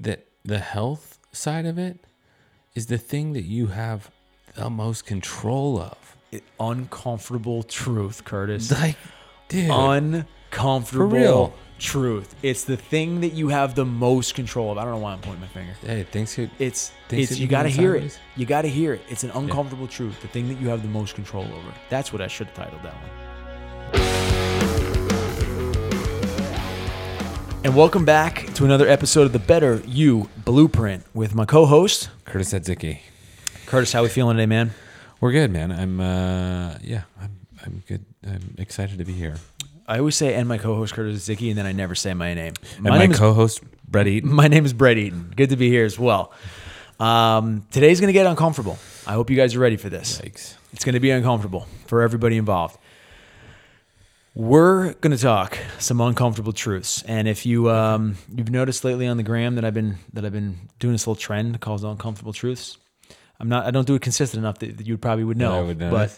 that the health side of it is the thing that you have the most control of. It- uncomfortable truth, Curtis. Like, dude, uncomfortable truth. It's the thing that you have the most control of. I don't know why I'm pointing my finger. hey, thanks. You, It's it's you got to hear it. You got to hear it. It's an uncomfortable truth. The thing that you have the most control over. That's what I should have titled that one. And welcome back to another episode of the Better You Blueprint with my co-host Curtis Edzicki. Curtis. How we feeling today, man? We're good, man. I'm, uh, yeah, I'm, I'm good. I'm excited to be here. I always say and my co-host Curtis Zicky, and then I never say my name. And my, name co-host Brett Eaton. My name is Brett Eaton. Good to be here as well. Um, today's going to get uncomfortable. I hope you guys are ready for this. Yikes. It's going to be uncomfortable for everybody involved. We're going to talk some uncomfortable truths, and if you um, you've noticed lately on the gram that I've been that I've been doing this little trend called uncomfortable truths. I'm not. I don't do it consistent enough that, that you probably would know. I would but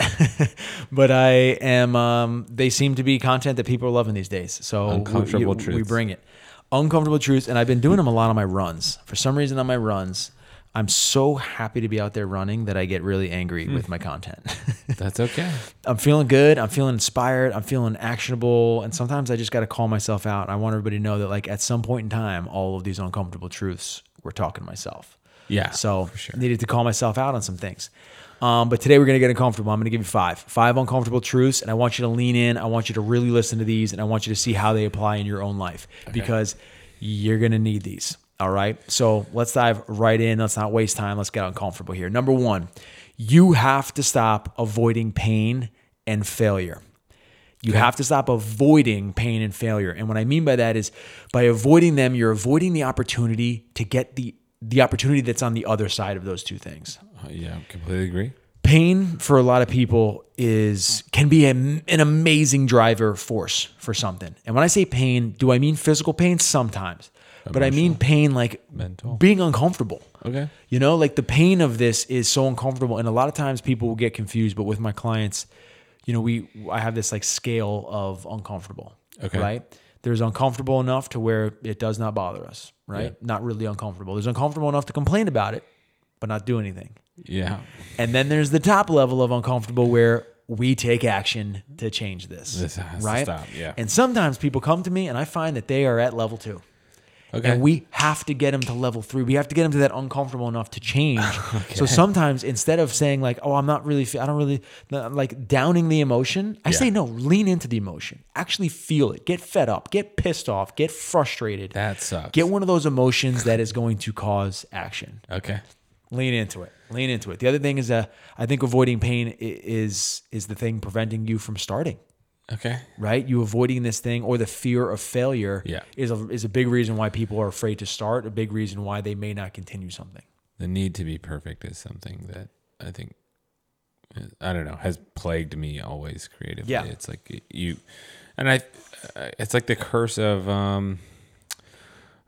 but I am. Um, they seem to be content that people are loving these days. So Uncomfortable we, we bring it. Uncomfortable truths, and I've been doing them a lot on my runs. For some reason, on my runs, I'm so happy to be out there running that I get really angry with my content. That's okay. I'm feeling good. I'm feeling inspired. I'm feeling actionable. And sometimes I just got to call myself out. I want everybody to know that, like, at some point in time, all of these uncomfortable truths were talking to myself. Yeah. So sure. needed to call myself out on some things. Um, but today we're going to get uncomfortable. I'm going to give you five, five uncomfortable truths, and I want you to lean in. I want you to really listen to these, and I want you to see how they apply in your own life because you're going to need these. All right. So let's dive right in. Let's not waste time. Let's get uncomfortable here. Number one, you have to stop avoiding pain and failure. You have to stop avoiding pain and failure. And what I mean by that is by avoiding them, you're avoiding the opportunity to get the the opportunity that's on the other side of those two things. Uh, yeah, completely agree. Pain for a lot of people is can be a, an amazing driver force for something. And when I say pain, do I mean physical pain sometimes? But I mean pain like Mental. being uncomfortable. Okay. You know, like the pain of this is so uncomfortable, and a lot of times people will get confused. But with my clients, you know, we I have this like scale of uncomfortable. Okay. Right. There's uncomfortable enough to where it does not bother us. Right. Not really uncomfortable. There's uncomfortable enough to complain about it, but not do anything. Yeah. And then there's the top level of uncomfortable where we take action to change this. This has to right. stop, yeah. And sometimes people come to me, and I find that they are at level two. Okay. And we have to get them to level three. We have to get them to that uncomfortable enough to change. So sometimes instead of saying like, "Oh, I'm not really, I don't really like downing the emotion," I say no. Lean into the emotion. Actually feel it. Get fed up. Get pissed off. Get frustrated. that sucks. Get one of those emotions that is going to cause action. okay. Lean into it. Lean into it. The other thing is that I think avoiding pain is is the thing preventing you from starting Okay. right? You avoiding this thing or the fear of failure Yeah. is a, is a big reason why people are afraid to start, a big reason why they may not continue something. The need to be perfect is something that I think I don't know has plagued me always creatively. Yeah. It's like you, and I, it's like the curse of um.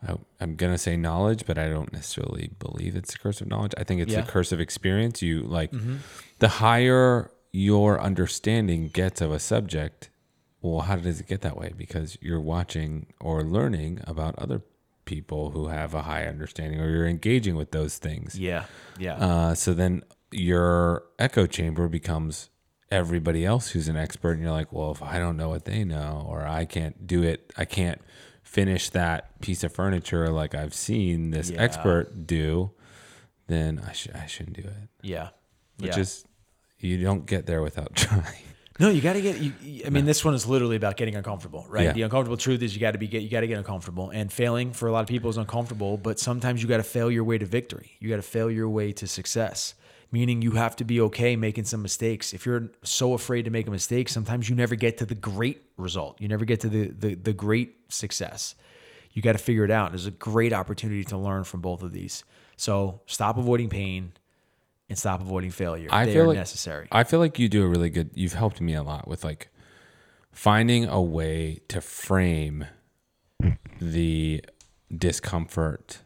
I, I'm gonna say knowledge, but I don't necessarily believe it's the curse of knowledge. I think it's Yeah. the curse of experience. You like the higher your understanding gets of a subject. Well, how does it get that way? Because you're watching or learning about other people who have a high understanding, or you're engaging with those things. Yeah. Yeah. Uh, so then your echo chamber becomes everybody else who's an expert, and you're like, well, if I don't know what they know, or I can't do it, I can't finish that piece of furniture like I've seen this Yeah. expert do, then I should I shouldn't do it. yeah. Which yeah. is you don't get there without trying. no, you got to get. You, I mean, this one is literally about getting uncomfortable, right? Yeah. The uncomfortable truth is you got to be get you got to get uncomfortable, and failing for a lot of people is uncomfortable. But sometimes you got to fail your way to victory. You got to fail your way to success. Meaning you have to be okay making some mistakes. If you're so afraid to make a mistake, sometimes you never get to the great result. You never get to the the, the great success. You got to figure it out. There's a great opportunity to learn from both of these. So stop avoiding pain and stop avoiding failure. I they feel are like necessary. I feel like you do a really good. You've helped me a lot with like finding a way to frame the discomfort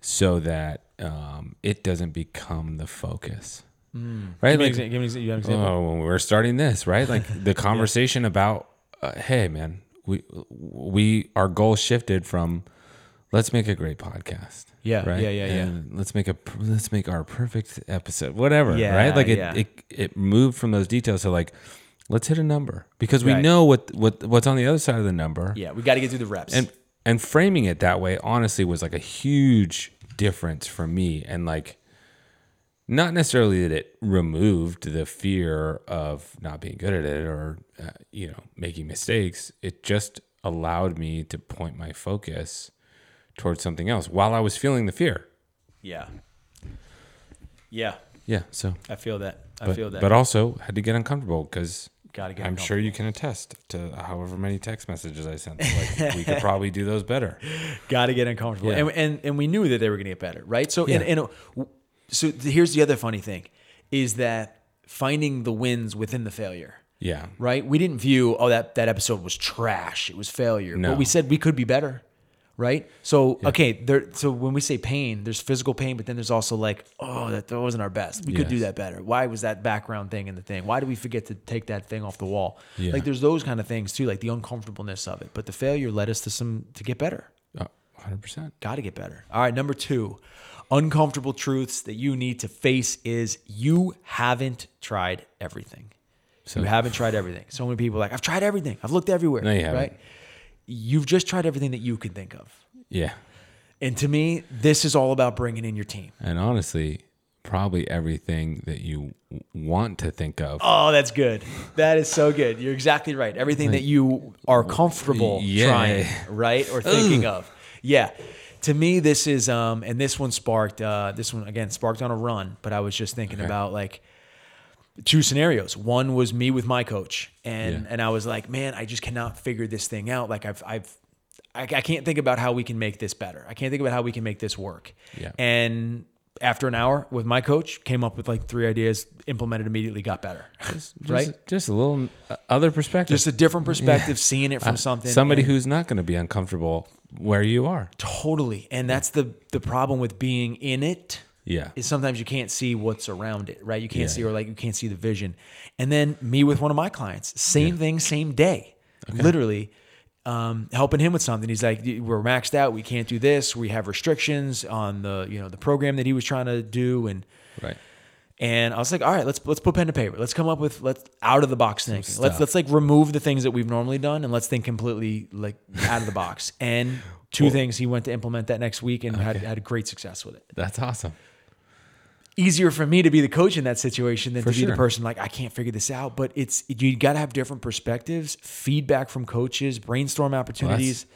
so that um, it doesn't become the focus. Right? Give me Like, exa- give me exa- you have an example. oh, when we're starting this, right? Like the conversation about, uh, hey, man, we we our goal shifted from let's make a great podcast. Yeah, right. yeah, yeah, yeah. Let's make a let's make our perfect episode. Whatever. Yeah, right. Like it, yeah. it it moved from those details to like let's hit a number because we Right. know what what what's on the other side of the number. Yeah, we got to get through the reps. and and framing it that way honestly was like a huge difference for me and like not necessarily that it removed the fear of not being good at it or uh, you know making mistakes it just allowed me to point my focus towards something else while i was feeling the fear yeah, yeah, yeah so I feel that. I but, feel that. but also had to get uncomfortable because I'm sure you can attest to however many text messages I sent. Like we could probably do those better. got to get uncomfortable. Yeah. And, and and we knew that they were going to get better, right? So Yeah. and, and so here's the other funny thing is that finding the wins within the failure. Yeah. Right? We didn't view oh that that episode was trash. It was failure. No. But we said we could be better. Right? So okay, there so when we say pain, there's physical pain, but then there's also like, oh, that, that wasn't our best. We could do that better. Why was that background thing in the thing? Why did we forget to take that thing off the wall? Yeah. Like there's those kind of things too, like the uncomfortableness of it. But the failure led us to some to get better. Oh, 100%. Got to get better. All right, number two, uncomfortable truths that you need to face is you haven't tried everything. So- you haven't tried everything. So many people are like, I've tried everything. I've looked everywhere. No, you haven't. Right? You've just tried everything that you can think of. Yeah. And to me, this is all about bringing in your team. And honestly, probably everything that you want to think of. Oh, that's good. That is so good. You're exactly right. Everything that you are comfortable Yeah. trying, right, or thinking of. Yeah. To me, this is um, and this one sparked. Uh, this one again sparked on a run. But I was just thinking Okay. about like two scenarios. One was me with my coach, and Yeah. and I was like, man, I just cannot figure this thing out. Like I've I've I, I can't think about how we can make this better. I can't think about how we can make this work. Yeah. And after an hour with my coach, came up with like three ideas, implemented immediately, got better. Just, right? Just a little uh, other perspective. Just a different perspective, seeing it from Uh, something. Somebody and- who's not going to be uncomfortable where you are. totally, and that's the the problem with being in it. Yeah. Is sometimes you can't see what's around it, right? You can't Yeah. see or like you can't see the vision. And then me with one of my clients, same thing, same day, literally. Um, helping him with something. He's like, we're maxed out. We can't do this. We have restrictions on the, you know, the program that he was trying to do. And, Right. And I was like, all right, let's let's put pen to paper. Let's come up with let's out of the box thinking. Let's let's like remove the things that we've normally done and let's think completely like out of the box. And two things he went to implement that next week and had had great success with it. That's awesome. Easier for me to be the coach in that situation than For to be the person like I can't figure this out. But it's you got to have different perspectives, feedback from coaches, brainstorm opportunities.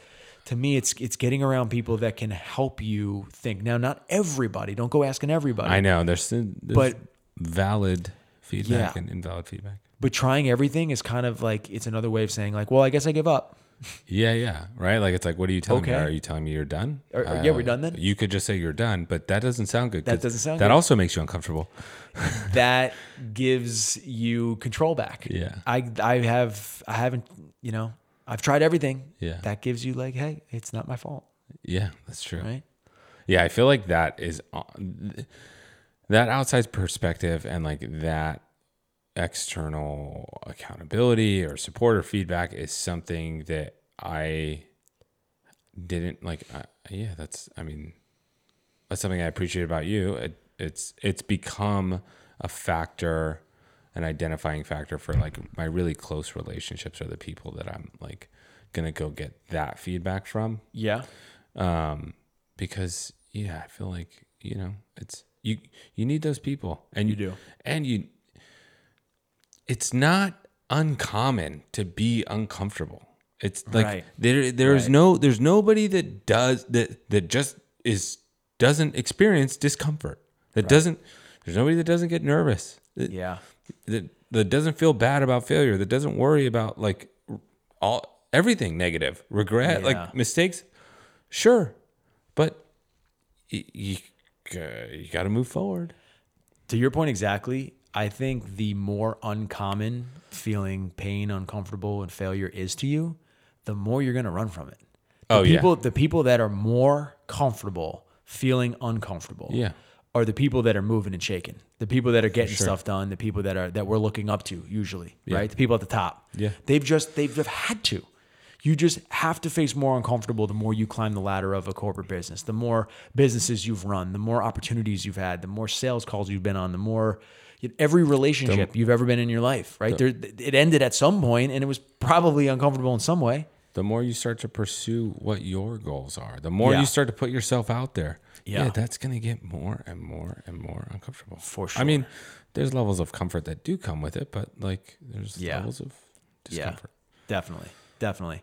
to me, it's it's getting around people that can help you think. Now, not everybody. Don't go asking everybody. I know. There's, there's But- valid feedback Yeah. and invalid feedback. but trying everything is kind of like it's another way of saying like, well, I guess I give up. Yeah, yeah, right. Like it's like, what are you telling Okay. me? Are you telling me you're done? Uh, Or- or- yeah, we're done then? You could just say you're done, but that doesn't sound good. That 'cause doesn't sound That good. also makes you uncomfortable. that gives you control back. Yeah. I I have I haven't you know I've tried everything. Yeah. That gives you like, hey, it's not my fault, Yeah, that's true. right? Yeah, I feel like that is uh, that outside perspective and like that external accountability or support or feedback is something that I didn't like. I, yeah, that's. I mean, that's something I appreciate about you. It, it's it's become a factor, an identifying factor for like my really close relationships are the people that I'm like gonna go get that feedback from Yeah. um, because yeah, I feel like you know it's you you need those people, and You do. and you. It's not uncommon to be uncomfortable. It's like Right. there there's Right. no there's nobody that does that that just is doesn't experience discomfort. That doesn't there's nobody that doesn't get nervous. That, Yeah. that that doesn't feel bad about failure. That doesn't worry about like all everything negative, regret, Yeah. like mistakes. Sure, but you you, you got to move forward. To your point exactly, I think the more uncommon feeling pain, uncomfortable, and failure is to you, the more you're gonna run from it. The Oh, yeah. people, the people that are more comfortable feeling uncomfortable, Yeah. are the people that are moving and shaking. The people that are getting sure. stuff done. The people that are that we're looking up to usually, right? The people at the top. Yeah. they've just they've just had to. You just have to face more uncomfortable the more you climb the ladder of a corporate business, the more businesses you've run, the more opportunities you've had, the more sales calls you've been on, the more every relationship you've ever been in your life, right? There, it ended at some point and it was probably uncomfortable in some way. the more you start to pursue what your goals are, the more Yeah. you start to put yourself out there. Yeah. that's going to get more and more and more uncomfortable. For sure. I mean, there's levels of comfort that do come with it, but like there's Yeah. levels of discomfort. Yeah, Definitely, definitely.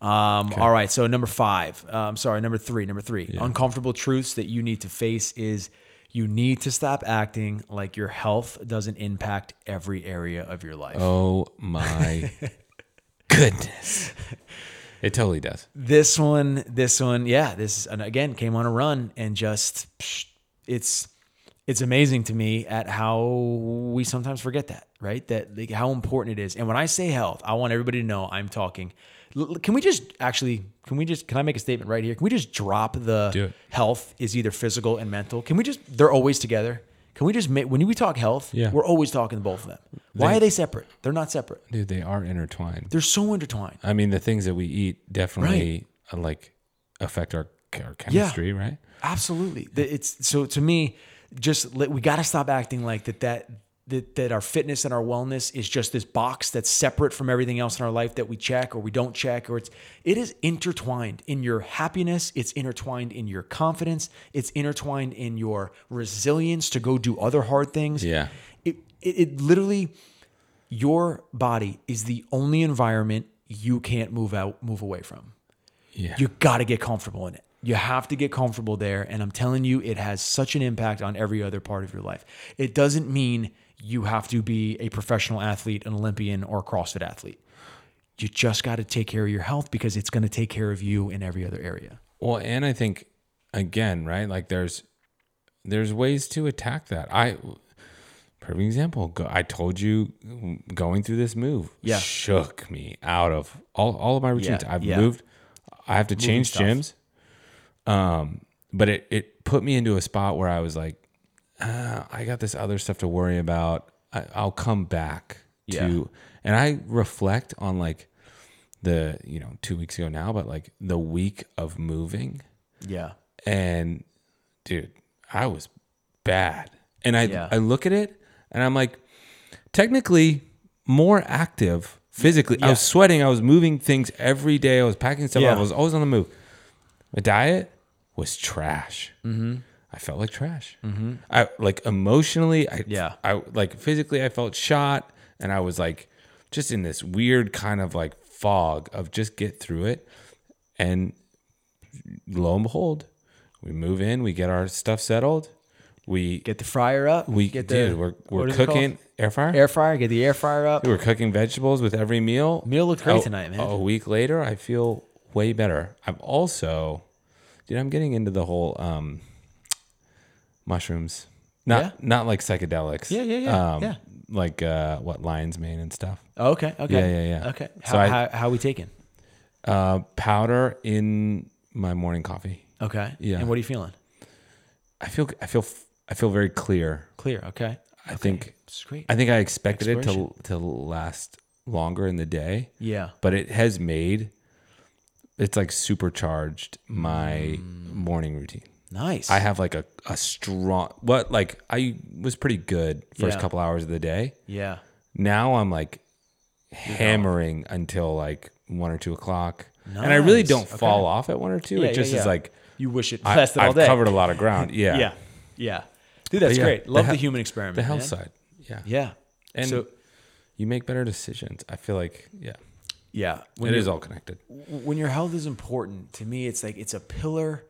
Um, All right, so number five. Um, sorry, number three. Number three. Uncomfortable truths that you need to face is you need to stop acting like your health doesn't impact every area of your life. Oh my goodness. It totally does. This one, this one, yeah, this and again came on a run and just psh, it's it's amazing to me at how we sometimes forget that, right? That like, how important it is. And when I say health, I want everybody to know I'm talking. Can we just actually? Can we just? Can I make a statement right here? Can we just drop the health is either physical and mental? Can we just? They're always together. Can we just make when we talk health? Yeah. we're always talking both of them. Why They- are they separate? They're not separate. Dude, they are intertwined. They're so intertwined. I mean, the things that we eat definitely uh, like affect our, our chemistry, right? Absolutely. The- It's so to me, just let- we got to stop acting like that that that that our fitness and our wellness is just this box that's separate from everything else in our life that we check or we don't check or it's it is intertwined in your happiness, it's intertwined in your confidence, it's intertwined in your resilience to go do other hard things. Yeah. It it, it literally your body is the only environment you can't move out move away from Yeah. you got to get comfortable in it. You have to get comfortable there. And I'm telling you, it has such an impact on every other part of your life. It doesn't mean you have to be a professional athlete, an Olympian, or a CrossFit athlete. You just got to take care of your health because it's going to take care of you in every other area. Well, and I think again, right? Like there's there's ways to attack that. I perfect example. Go, I told you going through this move Yeah. shook me out of all, all of my routines. Yeah, I've yeah. moved. I have to change stuff. gyms. Um, but it it put me into a spot where I was like, I got this other stuff to worry about. I, I'll come back Yeah. to, and I reflect on like the you know two weeks ago now, but like the week of moving. Yeah. And dude, I was bad. And I Yeah. I look at it and I'm like, technically more active physically. I was sweating. I was moving things every day. I was packing stuff Yeah. up. I was always on the move. My diet was trash. Mm-hmm. I felt like trash. Mm-hmm. I like emotionally. I Yeah. I like physically. I felt shot, and I was like just in this weird kind of like fog of just get through it. And lo and behold, we move in, we get our stuff settled. We Get the fryer up. we get dude, the we're we're is it called? cooking air fryer. air fryer. Get the air fryer up. we're cooking vegetables with every meal. Meal looked great A- tonight, man. A week later, I feel way better. I'm also, dude, I'm getting into the whole um, mushrooms. Not Yeah? not like psychedelics. Yeah, yeah, yeah, Um, yeah. Like uh, what lion's mane and stuff. Oh, okay. Okay. Yeah, yeah, yeah. Okay. How, So I- how, how we taking? Uh, powder in my morning coffee. Okay. Yeah. And what are you feeling? I feel I feel I feel very clear. Clear. Okay. I think It's great. I think I expected it to Exploration. to last longer in the day. yeah. but it has made it's like supercharged my Mm. morning routine. Nice. I have like a, a strong what like I was pretty good first Yeah. couple hours of the day. yeah. Now I'm like hammering until like one or two o'clock. And I really Nice. don't Okay. fall off at one or two. Yeah, it just yeah, is like You wish it I, lasted all I've day. covered a lot of ground. Yeah. Yeah. Yeah. Dude, that's yeah, great. the Love the, he- human experiment. The health man. side. Yeah. Yeah. And so you make better decisions. I feel like yeah. yeah, when It all connected. when your health is important to me. It's like it's a pillar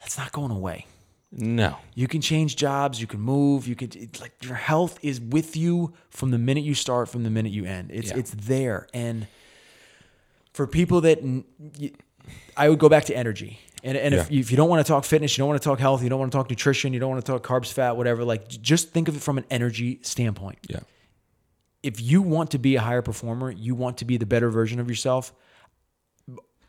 that's not going away. No. You can change jobs, you can move, you can it's like your health is with you from the minute you start, from the minute you end. It's Yeah. it's there, and for people that I would go back to energy. And, and if, Yeah. if you don't want to talk fitness, you don't want to talk health, you don't want to talk nutrition, you don't want to talk carbs, fat, whatever. Like just think of it from an energy standpoint. Yeah. if you want to be a higher performer, you want to be the better version of yourself,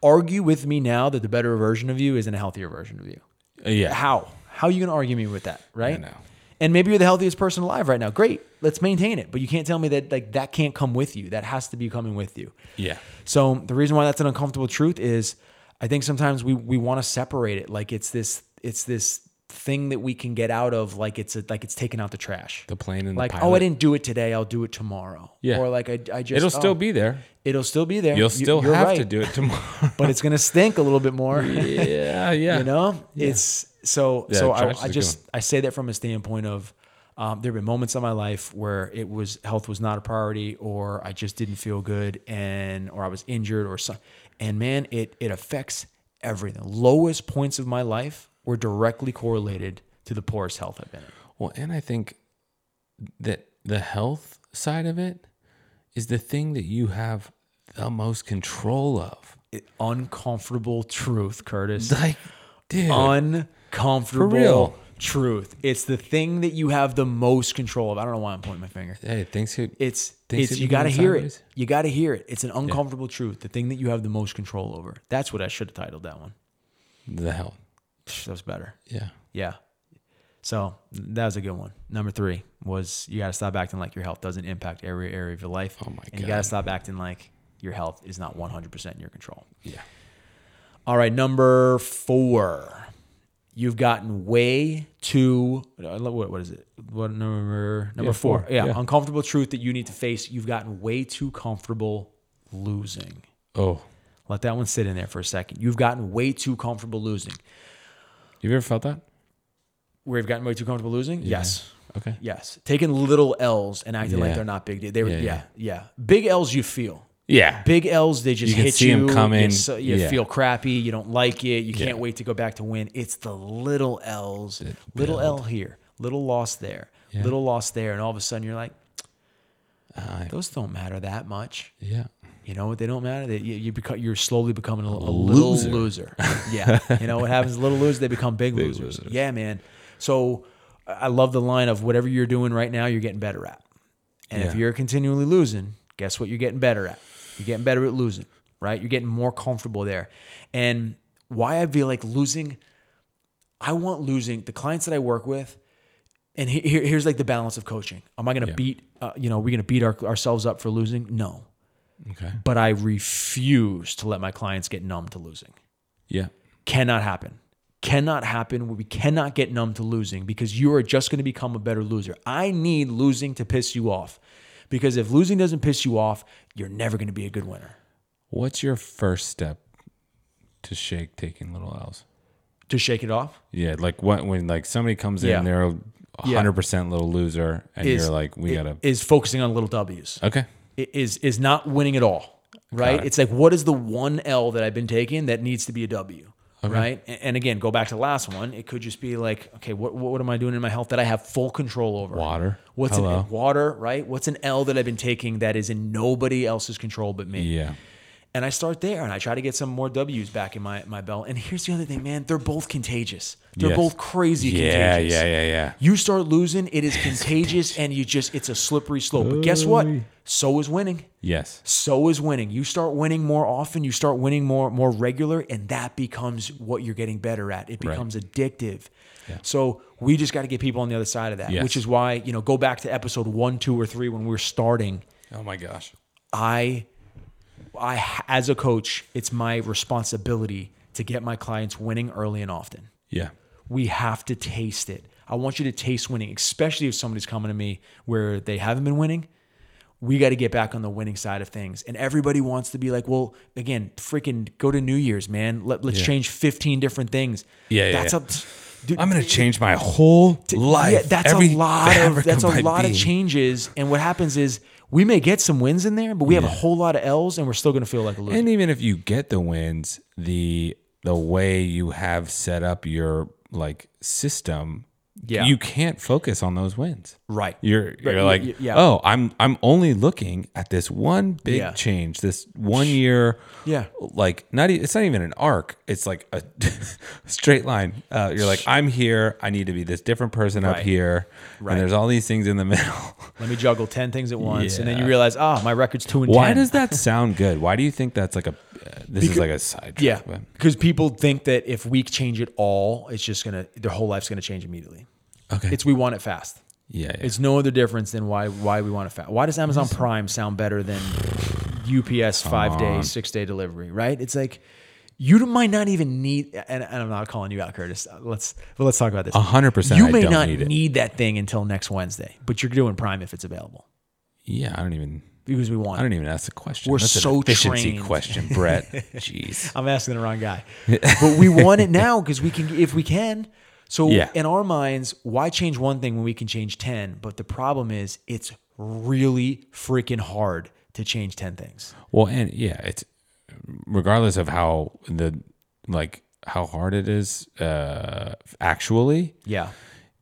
argue with me now that the better version of you isn't a healthier version of you. Uh, yeah. How? How are you going to argue me with that, right? know. And maybe you're the healthiest person alive right now. Great. Let's maintain it. But you can't tell me that like that can't come with you. That has to be coming with you. Yeah. So the reason why that's an uncomfortable truth is I think sometimes we we want to separate it like it's this it's this thing that we can get out of like it's a, like it's taking out the trash. The plane and like the oh. I didn't do it today, I'll do it tomorrow. Yeah. Or like I, I just It'll still oh, be there. it'll still be there. You'll still you're have to do it tomorrow. but it's gonna stink a little bit more. yeah, yeah. You know, it's so Yeah, so I, I just I say that from a standpoint of um, there have been moments in my life where it was health was not a priority, or I just didn't feel good, and or I was injured, or something. And man, it it affects everything. Lowest points of my life were directly correlated to the poorest health I've been in. Well, and I think that the health side of it is the thing that you have the most control of. It- uncomfortable truth, Curtis. Like, dude, uncomfortable truth. It's the thing that you have the most control of. I don't know why I'm pointing my finger. hey, could. It's Things it's you got to hear sideways. it. You got to hear it. It's an uncomfortable truth. The thing that you have the most control over. That's what I should have titled that one. the health. That was better. Yeah. Yeah. So that was a good one. Number three was you got to stop acting like your health doesn't impact every area of your life. Oh my And you got to stop acting like your health is not 100% in your control. Yeah. All right, number four. You've gotten way too. What, what is it? What number? Number Yeah, four. four. Yeah, Yeah. uncomfortable truth that you need to face. You've gotten way too comfortable losing. Oh, Let that one sit in there for a second. You've gotten way too comfortable losing. You ever felt that? Where you've gotten way too comfortable losing? Yes. Okay. Yes. Taking little L's and acting like Yeah. they're not big. deal. They were, Yeah, yeah, yeah. yeah, Big L's you feel. Yeah. Big L's, they just You can hit see 'em you. coming. You, so- you Yeah. feel crappy. You don't like it. You can't Yeah. wait to go back to win. It's the little L's. Little L here, little loss there, Yeah. little loss there. And all of a sudden you're like, those don't matter that much. yeah. You know what? They don't matter. They, you, you become, you're slowly becoming a, a little Loser. loser. yeah. You know what happens? Little losers, they become big, losers. losers. Yeah, man. So I love the line of whatever you're doing right now, you're getting better at. And if you're continually losing, guess what you're getting better at? You're getting better at losing, right? You're getting more comfortable there. And why I feel like losing, I want losing the clients that I work with. And here, here's like the balance of coaching. Am I going to Yeah. beat, uh, you know, are we're going to beat our, ourselves up for losing? No Okay. but I refuse to let my clients get numb to losing. Yeah. Cannot happen. Cannot happen. We cannot get numb to losing because you are just going to become a better loser. I need losing to piss you off because if losing doesn't piss you off, you're never going to be a good winner. What's your first step to shake taking little L's? To shake it off Yeah, like what when like somebody comes Yeah. in, they're a Yeah. hundred percent little loser, and is you're like, we gotta is focusing on little W's. okay, is is not winning at all, right? it. It's like what is the one L that I've been taking that needs to be a W, right? And, and again, go back to the last one. It could just be like, okay, what what am I doing in my health that I have full control over? Water. What's Hello. an water, right? What's an L that I've been taking that is in nobody else's control but me? yeah, And I start there and I try to get some more W's back in my, my belt. And here's the other thing, man, they're both contagious. They're Yes. both crazy yeah, contagious. yeah, yeah, yeah. yeah. You start losing, it is contagious, and you just it's a slippery slope. But guess what? So is winning. Yes, So is winning. You start winning more often, you start winning more more regular, and that becomes what you're getting better at. It Right. becomes addictive. So we just got to get people on the other side of that, Yes. which is why, you know, go back to episode one, two, or three when we're starting. Oh my gosh. I I as a coach, it's my responsibility to get my clients winning early and often. Yeah, We have to taste it. I want you to taste winning, especially if somebody's coming to me where they haven't been winning. We got to get back on the winning side of things. And everybody wants to be like, well, again, freaking go to New Year's, man. Let, let's Yeah. change 15 different things. Yeah, yeah, That's yeah. up. Dude, I'm gonna change my whole life. yeah, that's every a lot of that's a lot of changes. And what happens is we may get some wins in there, but we have a whole lot of L's, and we're still going to feel like a loser. And even if you get the wins, the the way you have set up your like system, Yeah. you can't focus on those wins. right. You're you're y- like, y- yeah. oh, I'm I'm only looking at this one big Yeah. change, this one year. Yeah. Like not e- it's not even an arc. It's like a straight line. Uh, you're like, I'm here. I need to be this different person up here. Right. And there's all these things in the middle. Let me juggle 10 things at once. And then you realize, ah, my record's two and Why 10. does that sound good? Why do you think that's like a? Uh, this is like a side. Yeah, track, but- because people think that if we change it all, it's just gonna their whole life's gonna change immediately. Okay. It's we want it fast. Yeah, yeah. It's no other difference than why why we want it fast. Why does Amazon Prime sound better than UPS five day, six day delivery? Right? It's like you might not even need. And, and I'm not calling you out, Curtis. Uh, let's but let's talk about this. Hundred percent. You I may don't not need need, that thing until next Wednesday, but you're doing Prime if it's available yeah, I don't even. because we want. I it. don't even ask the question. We're That's an so efficiency trained. question, Brett. Jeez. I'm asking the wrong guy. but we want it now because we can if we can. So Yeah. in our minds, why change one thing when we can change 10? But the problem is it's really freaking hard to change 10 things. Well, and yeah, it's regardless of how the like how hard it is uh actually, Yeah.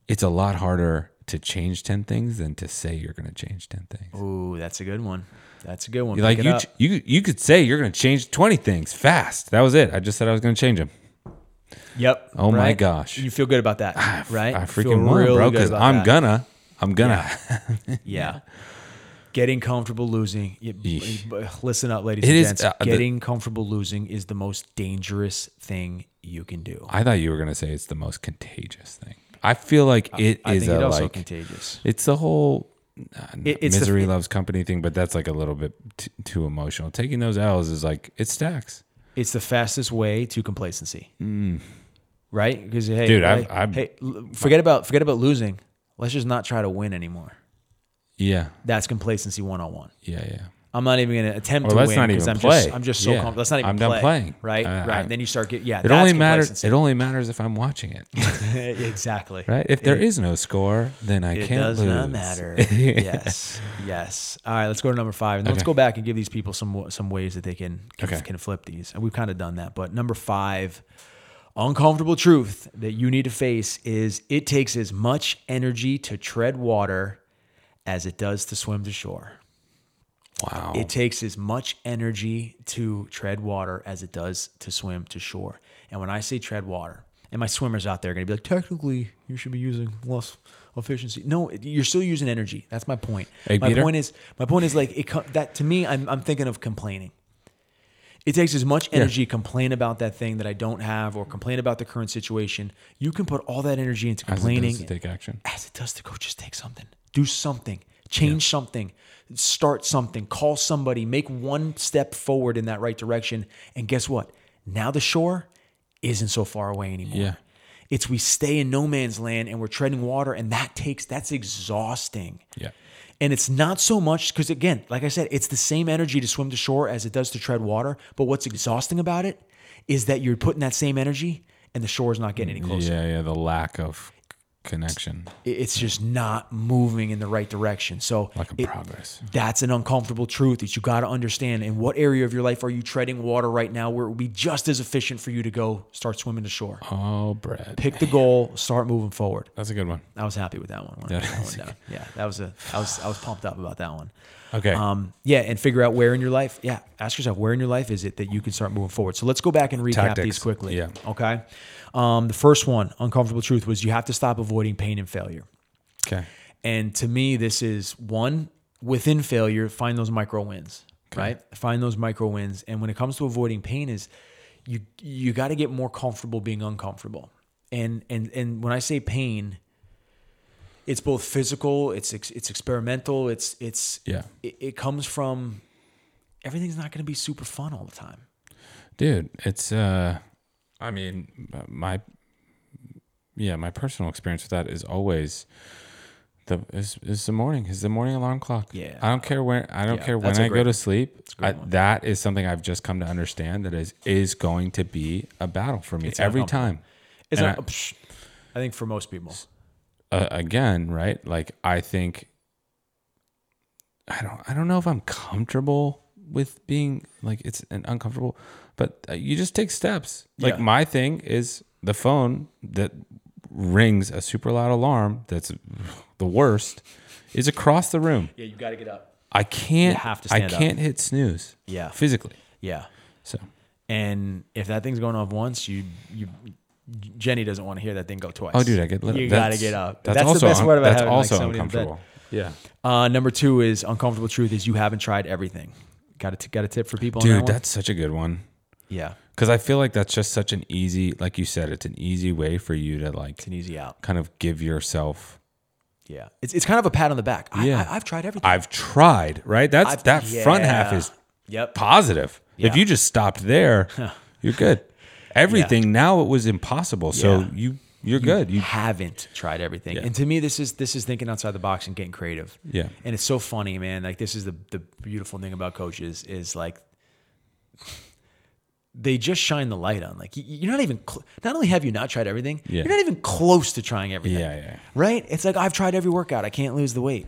it's a lot harder to change 10 things than to say you're going to change 10 things. Ooh, that's a good one. That's a good one. like you, you you could say you're going to change 20 things fast. That was it. I just said I was going to change them. Yep. Oh my gosh. You feel good about that, right? I freaking will, really bro, cuz I'm that. gonna I'm gonna Yeah. Getting comfortable losing. Yeesh. listen up, ladies It and is, gents. uh, the- Getting comfortable losing is the most dangerous thing you can do. I thought you were going to say it's the most contagious thing. I feel like it I is think it a also like contagious. It's the whole uh, It- the- misery it- loves company thing, but that's like a little bit t- too emotional. Taking those L's is like it stacks. It's the fastest way to complacency. Right? Because hey, Mm. Dude, I've- I've- hey, forget about forget about losing. Let's just not try to win anymore. Yeah, That's complacency one on one. yeah, yeah. I'm not even going to attempt to win not because even I'm just play. I'm just so Yeah. com- let's not even I'm done playing. Right, Uh, right. Then you start getting yeah. It only matters. It only matters if I'm watching it, exactly. right? If there It- is no score, then I can't does lose. not matter. yes, yes. All right, let's go to number five, and let's go back and give these people some some ways that they can can, Okay. can flip these. And we've kind of done that. But number five, uncomfortable truth that you need to face is it takes as much energy to tread water as it does to swim to shore. Wow. It takes as much energy to tread water as it does to swim to shore. And when I say tread water, and my swimmers out there are going to be like, technically, you should be using less efficiency. No, you're still using energy. That's my point. Hey, my Peter? point is, my point is like it. That to me, I'm, I'm thinking of complaining. It takes as much energy to complain about that thing that I don't have, or complain about the current situation. You can put all that energy into As it does complaining to take action. as it does to go just take something do something change something. Start something. Call somebody. Make one step forward in that right direction. And guess what? Now the shore isn't so far away anymore. Yeah. it's we stay in no man's land and we're treading water and that takes that's exhausting. Yeah. and it's not so much because again like i said it's the same energy to swim to shore as it does to tread water. But what's exhausting about it is that you're putting that same energy and the shore is not getting any closer. Yeah, yeah. The lack of connection, it's just not moving in the right direction. So like of it- progress. that's an uncomfortable truth that you got to understand. In what area of your life are you treading water right now where it would be just as efficient for you to go start swimming to shore? Oh, Brad. Pick the goal, start moving forward. That's a good one. I was happy with that one. Yeah, that one down. yeah, that was a. I was I was pumped up about that one. Okay. Um, yeah, and figure out where in your life. Yeah, ask yourself where in your life is it that you can start moving forward. So let's go back and recap Tactics. these quickly. Yeah. Okay. Um, the first one, uncomfortable truth, was you have to stop avoiding pain and failure. okay. And to me, this is one within failure, find those micro wins, right? Find those micro wins. And when it comes to avoiding pain, is you you got to get more comfortable being uncomfortable. And and and when I say pain, it's both physical, it's ex- it's experimental, it's it's Yeah. it, it comes from everything's not going to be super fun all the time. dude it's uh i mean my yeah my personal experience with that is always the is, is the morning is the morning alarm clock. Yeah. i don't care when i don't Yeah, care when i great- go to sleep. I, that is something i've just come to understand that is is going to be a battle for me It's every time. It's not, I- psh, I think for most people. uh, again right? Like i think i don't i don't know if i'm comfortable with being like it's an uncomfortable but uh, you just take steps like Yeah. my thing is the phone that rings a super loud alarm that's the worst is across the room Yeah, you got to get up. i can't You have to i stand up. can't hit snooze Yeah. physically Yeah. so And if that thing's going off once, you you Jenny doesn't want to hear that thing go twice. oh dude i get you got to get up. that's, That's, also the best part about that's having like, somebody uncomfortable yeah Uh, number two is uncomfortable truth is you haven't tried everything. Got a t- got a tip for people. on that dude one? that's such a good one yeah. Because I feel like that's just such an easy, like you said, it's an easy way for you to like It's an easy out. kind of give yourself. Yeah. It's, it's kind of a pat on the back. I, Yeah. I, I've tried everything. I've tried, right? That's I've- that front half is Yep. positive. If you just stopped there, you're good. Everything now it was impossible, so Yeah. you you're good. You haven't tried everything. Yeah. And to me, this is this is thinking outside the box and getting creative. Yeah. And it's so funny, man. Like this is the the beautiful thing about coaches is like they just shine the light on. Like you're not even cl- not only have you not tried everything, Yeah. you're not even close to trying everything. Yeah, yeah. Right? It's like I've tried every workout. I can't lose the weight.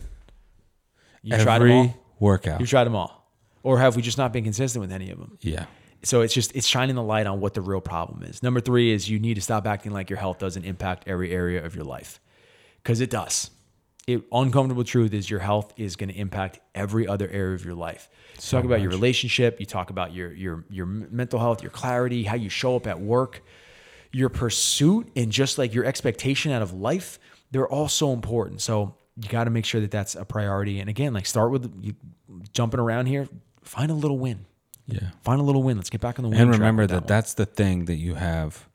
You tried them every all. workout. You tried them all, or have we just not been consistent with any of them? yeah. So it's just it's shining the light on what the real problem is. Number three is you need to stop acting like your health doesn't impact every area of your life, because it does. It, uncomfortable truth is your health is going to impact every other area of your life. You talk about your relationship. You talk about your your your mental health, your clarity, how you show up at work, your pursuit, and just like your expectation out of life. They're all so important. So you got to make sure that that's a priority. And again, like start with you, jumping around here. Find a little win. Yeah. Find a little win. Let's get back on the winning And remember that, one. that's the thing that you have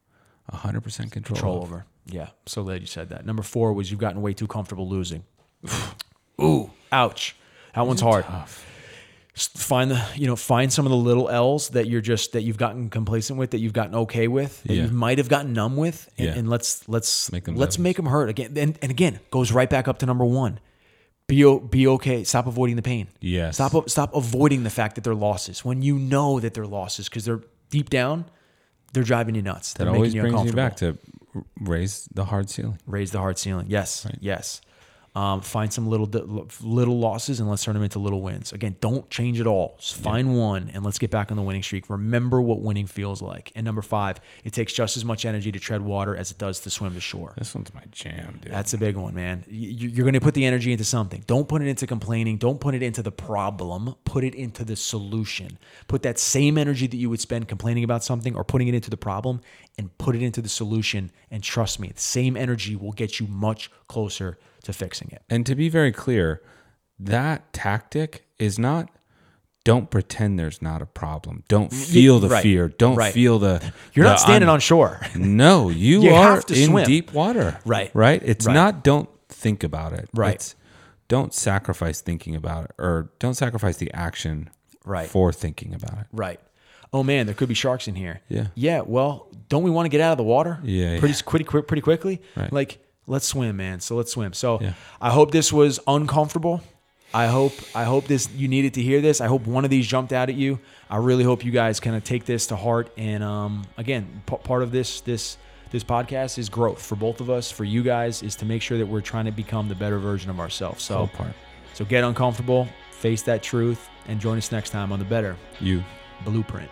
100% control, control over. Yeah, so glad you said that. Number four was you've gotten way too comfortable losing. Ooh, ouch. That one's hard. Tough. Find the you know find some of the little L's that you're just that you've gotten complacent with, that you've gotten okay with, that Yeah. you might have gotten numb with, and, Yeah. and let's let's Make them let's make them hurt again. And, and again, goes right back up to number one. Be be okay. Stop avoiding the pain. Yes. Stop stop avoiding the fact that they're losses when you know that they're losses because they're deep down, they're driving you nuts. That They're always making brings you uncomfortable. back to raise the hard ceiling. raise the hard ceiling. Yes, yes. Um, find some little little losses and let's turn them into little wins. Again, don't change it all. Just find one and let's get back on the winning streak. Remember what winning feels like. And number five, it takes just as much energy to tread water as it does to swim to shore. This one's my jam, dude. That's a big one, man. You're going to put the energy into something. Don't put it into complaining. Don't put it into the problem. Put it into the solution. Put that same energy that you would spend complaining about something or putting it into the problem and put it into the solution. And trust me, the same energy will get you much closer to fixing it. And to be very clear, that tactic is not don't pretend there's not a problem. Don't feel the right, fear. Don't right. feel the You're the not standing un- on shore. No, you, You are in swim. deep water. Right. Right? It's Right. not don't think about it. Right. It's don't sacrifice thinking about it or don't sacrifice the action Right. for thinking about it. Right. Oh man, there could be sharks in here. Yeah. Yeah. Well, don't we want to get out of the water? Yeah, Pretty yeah. pretty quick, pretty quickly. Right. Like let's swim, man. So let's swim. So Yeah. I hope this was uncomfortable. I hope I hope this you needed to hear this. I hope one of these jumped out at you. I really hope you guys kind of take this to heart. And um, again, p- part of this this this podcast is growth for both of us. For you guys, is to make sure that we're trying to become the better version of ourselves. So part. so get uncomfortable, face that truth, and join us next time on the Better You Blueprint.